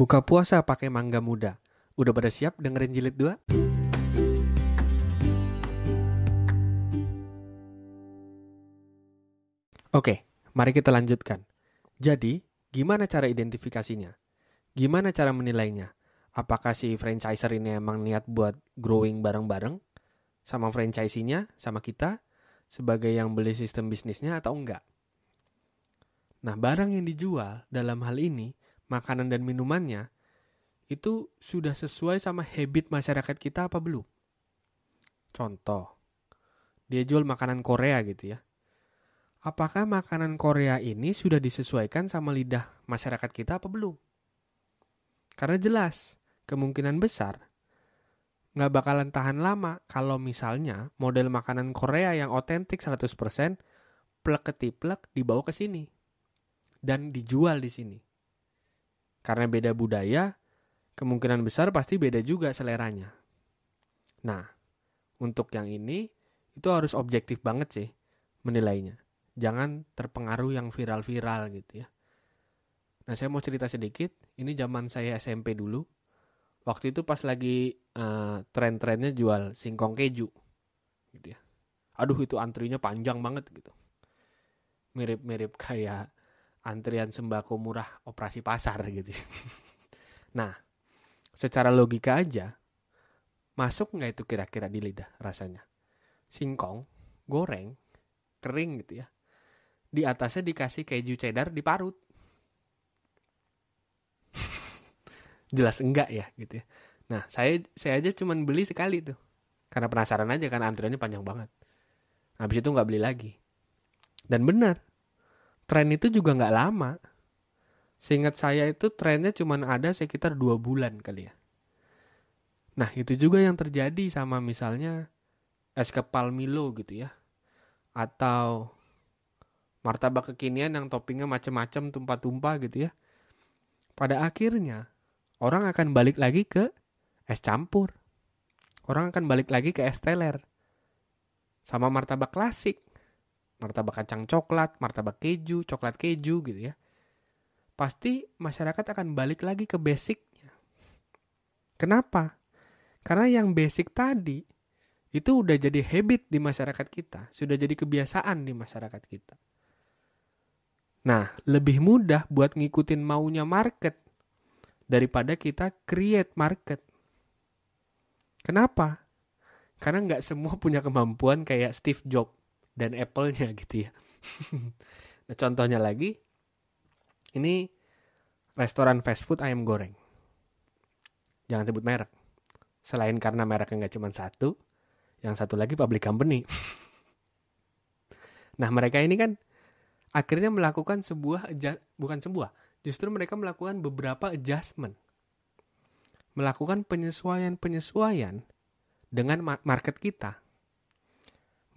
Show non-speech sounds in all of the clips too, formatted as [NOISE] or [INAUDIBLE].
Buka puasa pakai mangga muda. Udah pada siap dengerin jilid 2? Oke, mari kita lanjutkan. Jadi, gimana cara identifikasinya? Gimana cara menilainya? Apakah si franchiser ini emang niat buat growing bareng-bareng sama franchisee-nya, sama kita, sebagai yang beli sistem bisnisnya atau enggak? Nah, barang yang dijual dalam hal ini, makanan dan minumannya, itu sudah sesuai sama habit masyarakat kita apa belum? Contoh, dia jual makanan Korea gitu ya. Apakah makanan Korea ini sudah disesuaikan sama lidah masyarakat kita apa belum? Karena jelas, kemungkinan besar nggak bakalan tahan lama kalau misalnya model makanan Korea yang otentik 100% plek ketiplek dibawa ke sini dan dijual di sini. Karena beda budaya, kemungkinan besar pasti beda juga seleranya. Nah, untuk yang ini itu harus objektif banget sih menilainya. Jangan terpengaruh yang viral-viral gitu ya. Nah, saya mau cerita sedikit. Ini zaman saya SMP dulu. Waktu itu pas lagi uh, tren-trennya jual singkong keju. Gitu ya. Aduh, itu antrinya panjang banget gitu. Mirip-mirip [LAUGHS] kayak antrian sembako murah operasi pasar gitu. [LAUGHS] nah, secara logika aja, masuk nggak itu kira-kira di lidah rasanya? Singkong, goreng, kering gitu ya. Di atasnya dikasih keju cheddar diparut. [LAUGHS] Jelas enggak ya gitu ya. Nah, saya saya aja cuman beli sekali tuh. Karena penasaran aja kan antriannya panjang banget. Habis itu nggak beli lagi. Dan benar, tren itu juga nggak lama. Seingat saya itu trennya cuma ada sekitar dua bulan kali ya. Nah itu juga yang terjadi sama misalnya es kepal Milo gitu ya. Atau martabak kekinian yang toppingnya macam-macam tumpah-tumpah gitu ya. Pada akhirnya orang akan balik lagi ke es campur. Orang akan balik lagi ke es teler. Sama martabak klasik. Martabak kacang coklat, martabak keju, coklat keju gitu ya. Pasti masyarakat akan balik lagi ke basicnya. Kenapa? Karena yang basic tadi itu udah jadi habit di masyarakat kita, sudah jadi kebiasaan di masyarakat kita. Nah, lebih mudah buat ngikutin maunya market daripada kita create market. Kenapa? Karena nggak semua punya kemampuan kayak Steve Jobs dan Apple-nya [LAUGHS] gitu ya. nah, contohnya lagi, ini restoran fast food ayam goreng. Jangan sebut merek. Selain karena mereknya nggak cuma satu, yang satu lagi public company. [LAUGHS] nah mereka ini kan akhirnya melakukan sebuah bukan sebuah, justru mereka melakukan beberapa adjustment, melakukan penyesuaian-penyesuaian dengan market kita,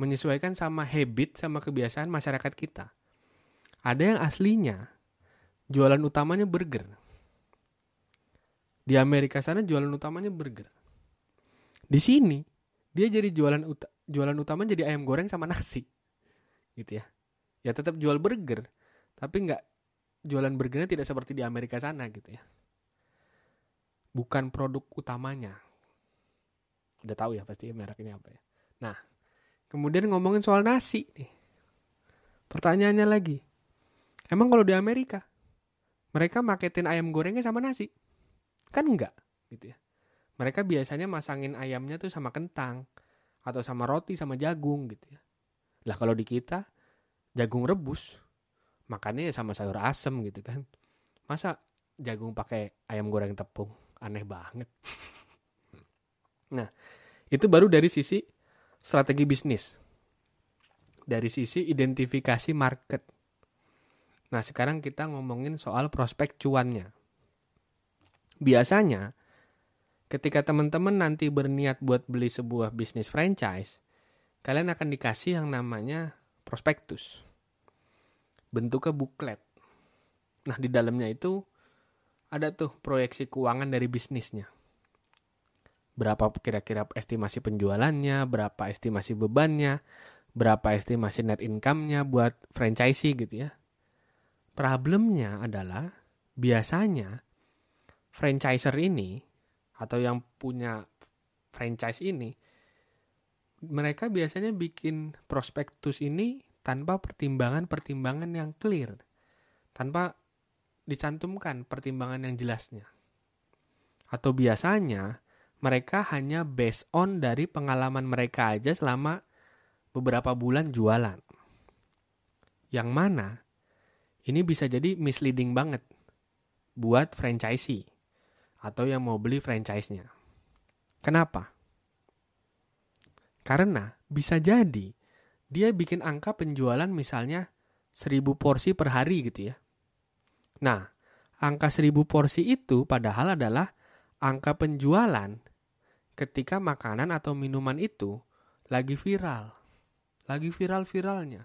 menyesuaikan sama habit sama kebiasaan masyarakat kita. Ada yang aslinya jualan utamanya burger. Di Amerika sana jualan utamanya burger. Di sini dia jadi jualan uta jualan utama jadi ayam goreng sama nasi. Gitu ya. Ya tetap jual burger, tapi nggak jualan burgernya tidak seperti di Amerika sana gitu ya. Bukan produk utamanya. Udah tahu ya pasti merek ini apa ya. Nah, kemudian ngomongin soal nasi nih. Pertanyaannya lagi, emang kalau di Amerika mereka maketin ayam gorengnya sama nasi? Kan enggak, gitu ya. Mereka biasanya masangin ayamnya tuh sama kentang atau sama roti sama jagung gitu ya. Lah kalau di kita jagung rebus makannya ya sama sayur asem gitu kan. Masa jagung pakai ayam goreng tepung? Aneh banget. [LAUGHS] nah, itu baru dari sisi strategi bisnis. Dari sisi identifikasi market. Nah, sekarang kita ngomongin soal prospek cuannya. Biasanya ketika teman-teman nanti berniat buat beli sebuah bisnis franchise, kalian akan dikasih yang namanya prospektus. Bentuknya buklet. Nah, di dalamnya itu ada tuh proyeksi keuangan dari bisnisnya. Berapa kira-kira estimasi penjualannya, berapa estimasi bebannya, berapa estimasi net income-nya buat franchisee gitu ya. Problemnya adalah biasanya franchiser ini atau yang punya franchise ini mereka biasanya bikin prospektus ini tanpa pertimbangan-pertimbangan yang clear, tanpa dicantumkan pertimbangan yang jelasnya. Atau biasanya mereka hanya based on dari pengalaman mereka aja selama beberapa bulan jualan. Yang mana ini bisa jadi misleading banget buat franchisee atau yang mau beli franchise-nya. Kenapa? Karena bisa jadi dia bikin angka penjualan misalnya 1000 porsi per hari gitu ya. Nah, angka 1000 porsi itu padahal adalah angka penjualan ketika makanan atau minuman itu lagi viral. Lagi viral-viralnya.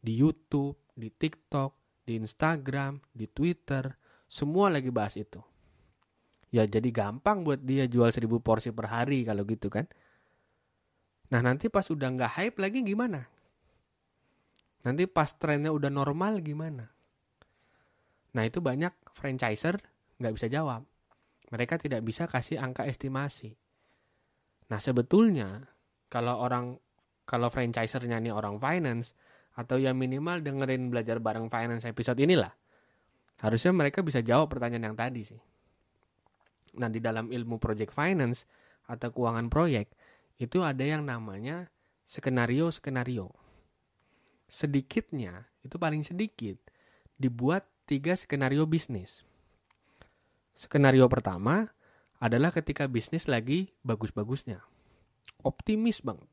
Di YouTube, di TikTok, di Instagram, di Twitter, semua lagi bahas itu. Ya jadi gampang buat dia jual 1000 porsi per hari kalau gitu kan. Nah nanti pas udah nggak hype lagi gimana? Nanti pas trennya udah normal gimana? Nah itu banyak franchiser nggak bisa jawab. Mereka tidak bisa kasih angka estimasi. Nah sebetulnya kalau orang kalau franchisernya nih orang finance atau ya minimal dengerin belajar bareng finance episode inilah harusnya mereka bisa jawab pertanyaan yang tadi sih. Nah di dalam ilmu project finance atau keuangan proyek itu ada yang namanya skenario-skenario. Sedikitnya, itu paling sedikit, dibuat tiga skenario bisnis. Skenario pertama adalah ketika bisnis lagi bagus-bagusnya. Optimis banget.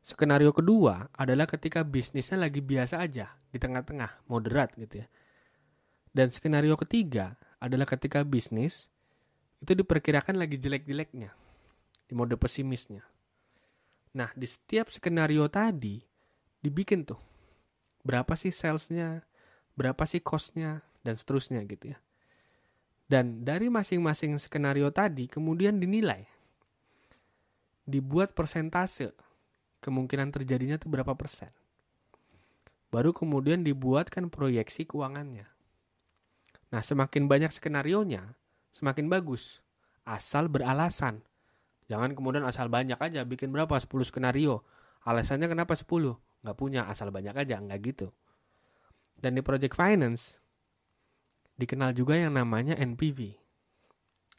Skenario kedua adalah ketika bisnisnya lagi biasa aja, di tengah-tengah, moderat gitu ya. Dan skenario ketiga adalah ketika bisnis itu diperkirakan lagi jelek-jeleknya, di mode pesimisnya. Nah, di setiap skenario tadi dibikin tuh berapa sih salesnya, berapa sih costnya, dan seterusnya gitu ya. Dan dari masing-masing skenario tadi kemudian dinilai. Dibuat persentase kemungkinan terjadinya tuh berapa persen. Baru kemudian dibuatkan proyeksi keuangannya. Nah, semakin banyak skenario-nya, semakin bagus. Asal beralasan. Jangan kemudian asal banyak aja, bikin berapa? 10 skenario. Alasannya kenapa 10? Nggak punya, asal banyak aja, nggak gitu. Dan di Project Finance, dikenal juga yang namanya NPV,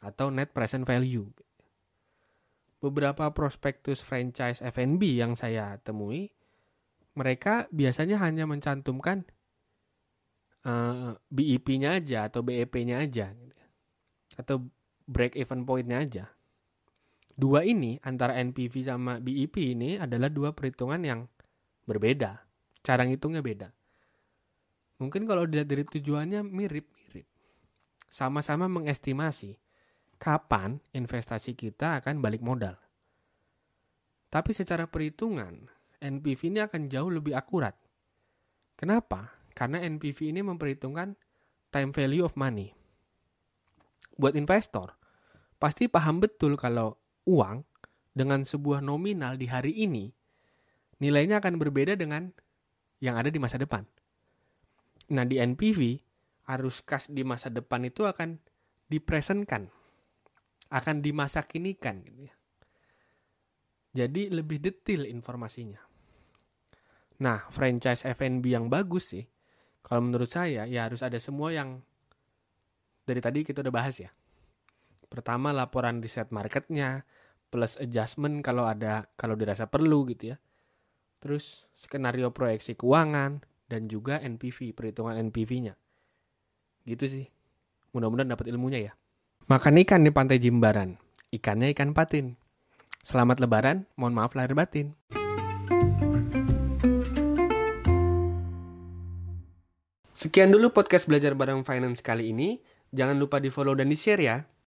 atau Net Present Value. Beberapa prospektus franchise F&B yang saya temui, mereka biasanya hanya mencantumkan uh, eh, BIP-nya aja atau BEP-nya aja, atau break even point-nya aja dua ini antara NPV sama BIP ini adalah dua perhitungan yang berbeda. Cara ngitungnya beda. Mungkin kalau dilihat dari tujuannya mirip-mirip. Sama-sama mengestimasi kapan investasi kita akan balik modal. Tapi secara perhitungan, NPV ini akan jauh lebih akurat. Kenapa? Karena NPV ini memperhitungkan time value of money. Buat investor, pasti paham betul kalau uang dengan sebuah nominal di hari ini, nilainya akan berbeda dengan yang ada di masa depan. Nah, di NPV, arus kas di masa depan itu akan dipresentkan, akan dimasa kinikan. Gitu ya. Jadi lebih detail informasinya. Nah, franchise F&B yang bagus sih, kalau menurut saya ya harus ada semua yang dari tadi kita udah bahas ya. Pertama laporan riset marketnya, plus adjustment kalau ada kalau dirasa perlu gitu ya. Terus skenario proyeksi keuangan dan juga NPV, perhitungan NPV-nya. Gitu sih. Mudah-mudahan dapat ilmunya ya. Makan ikan di pantai Jimbaran. Ikannya ikan patin. Selamat lebaran, mohon maaf lahir batin. Sekian dulu podcast belajar bareng finance kali ini. Jangan lupa di follow dan di share ya.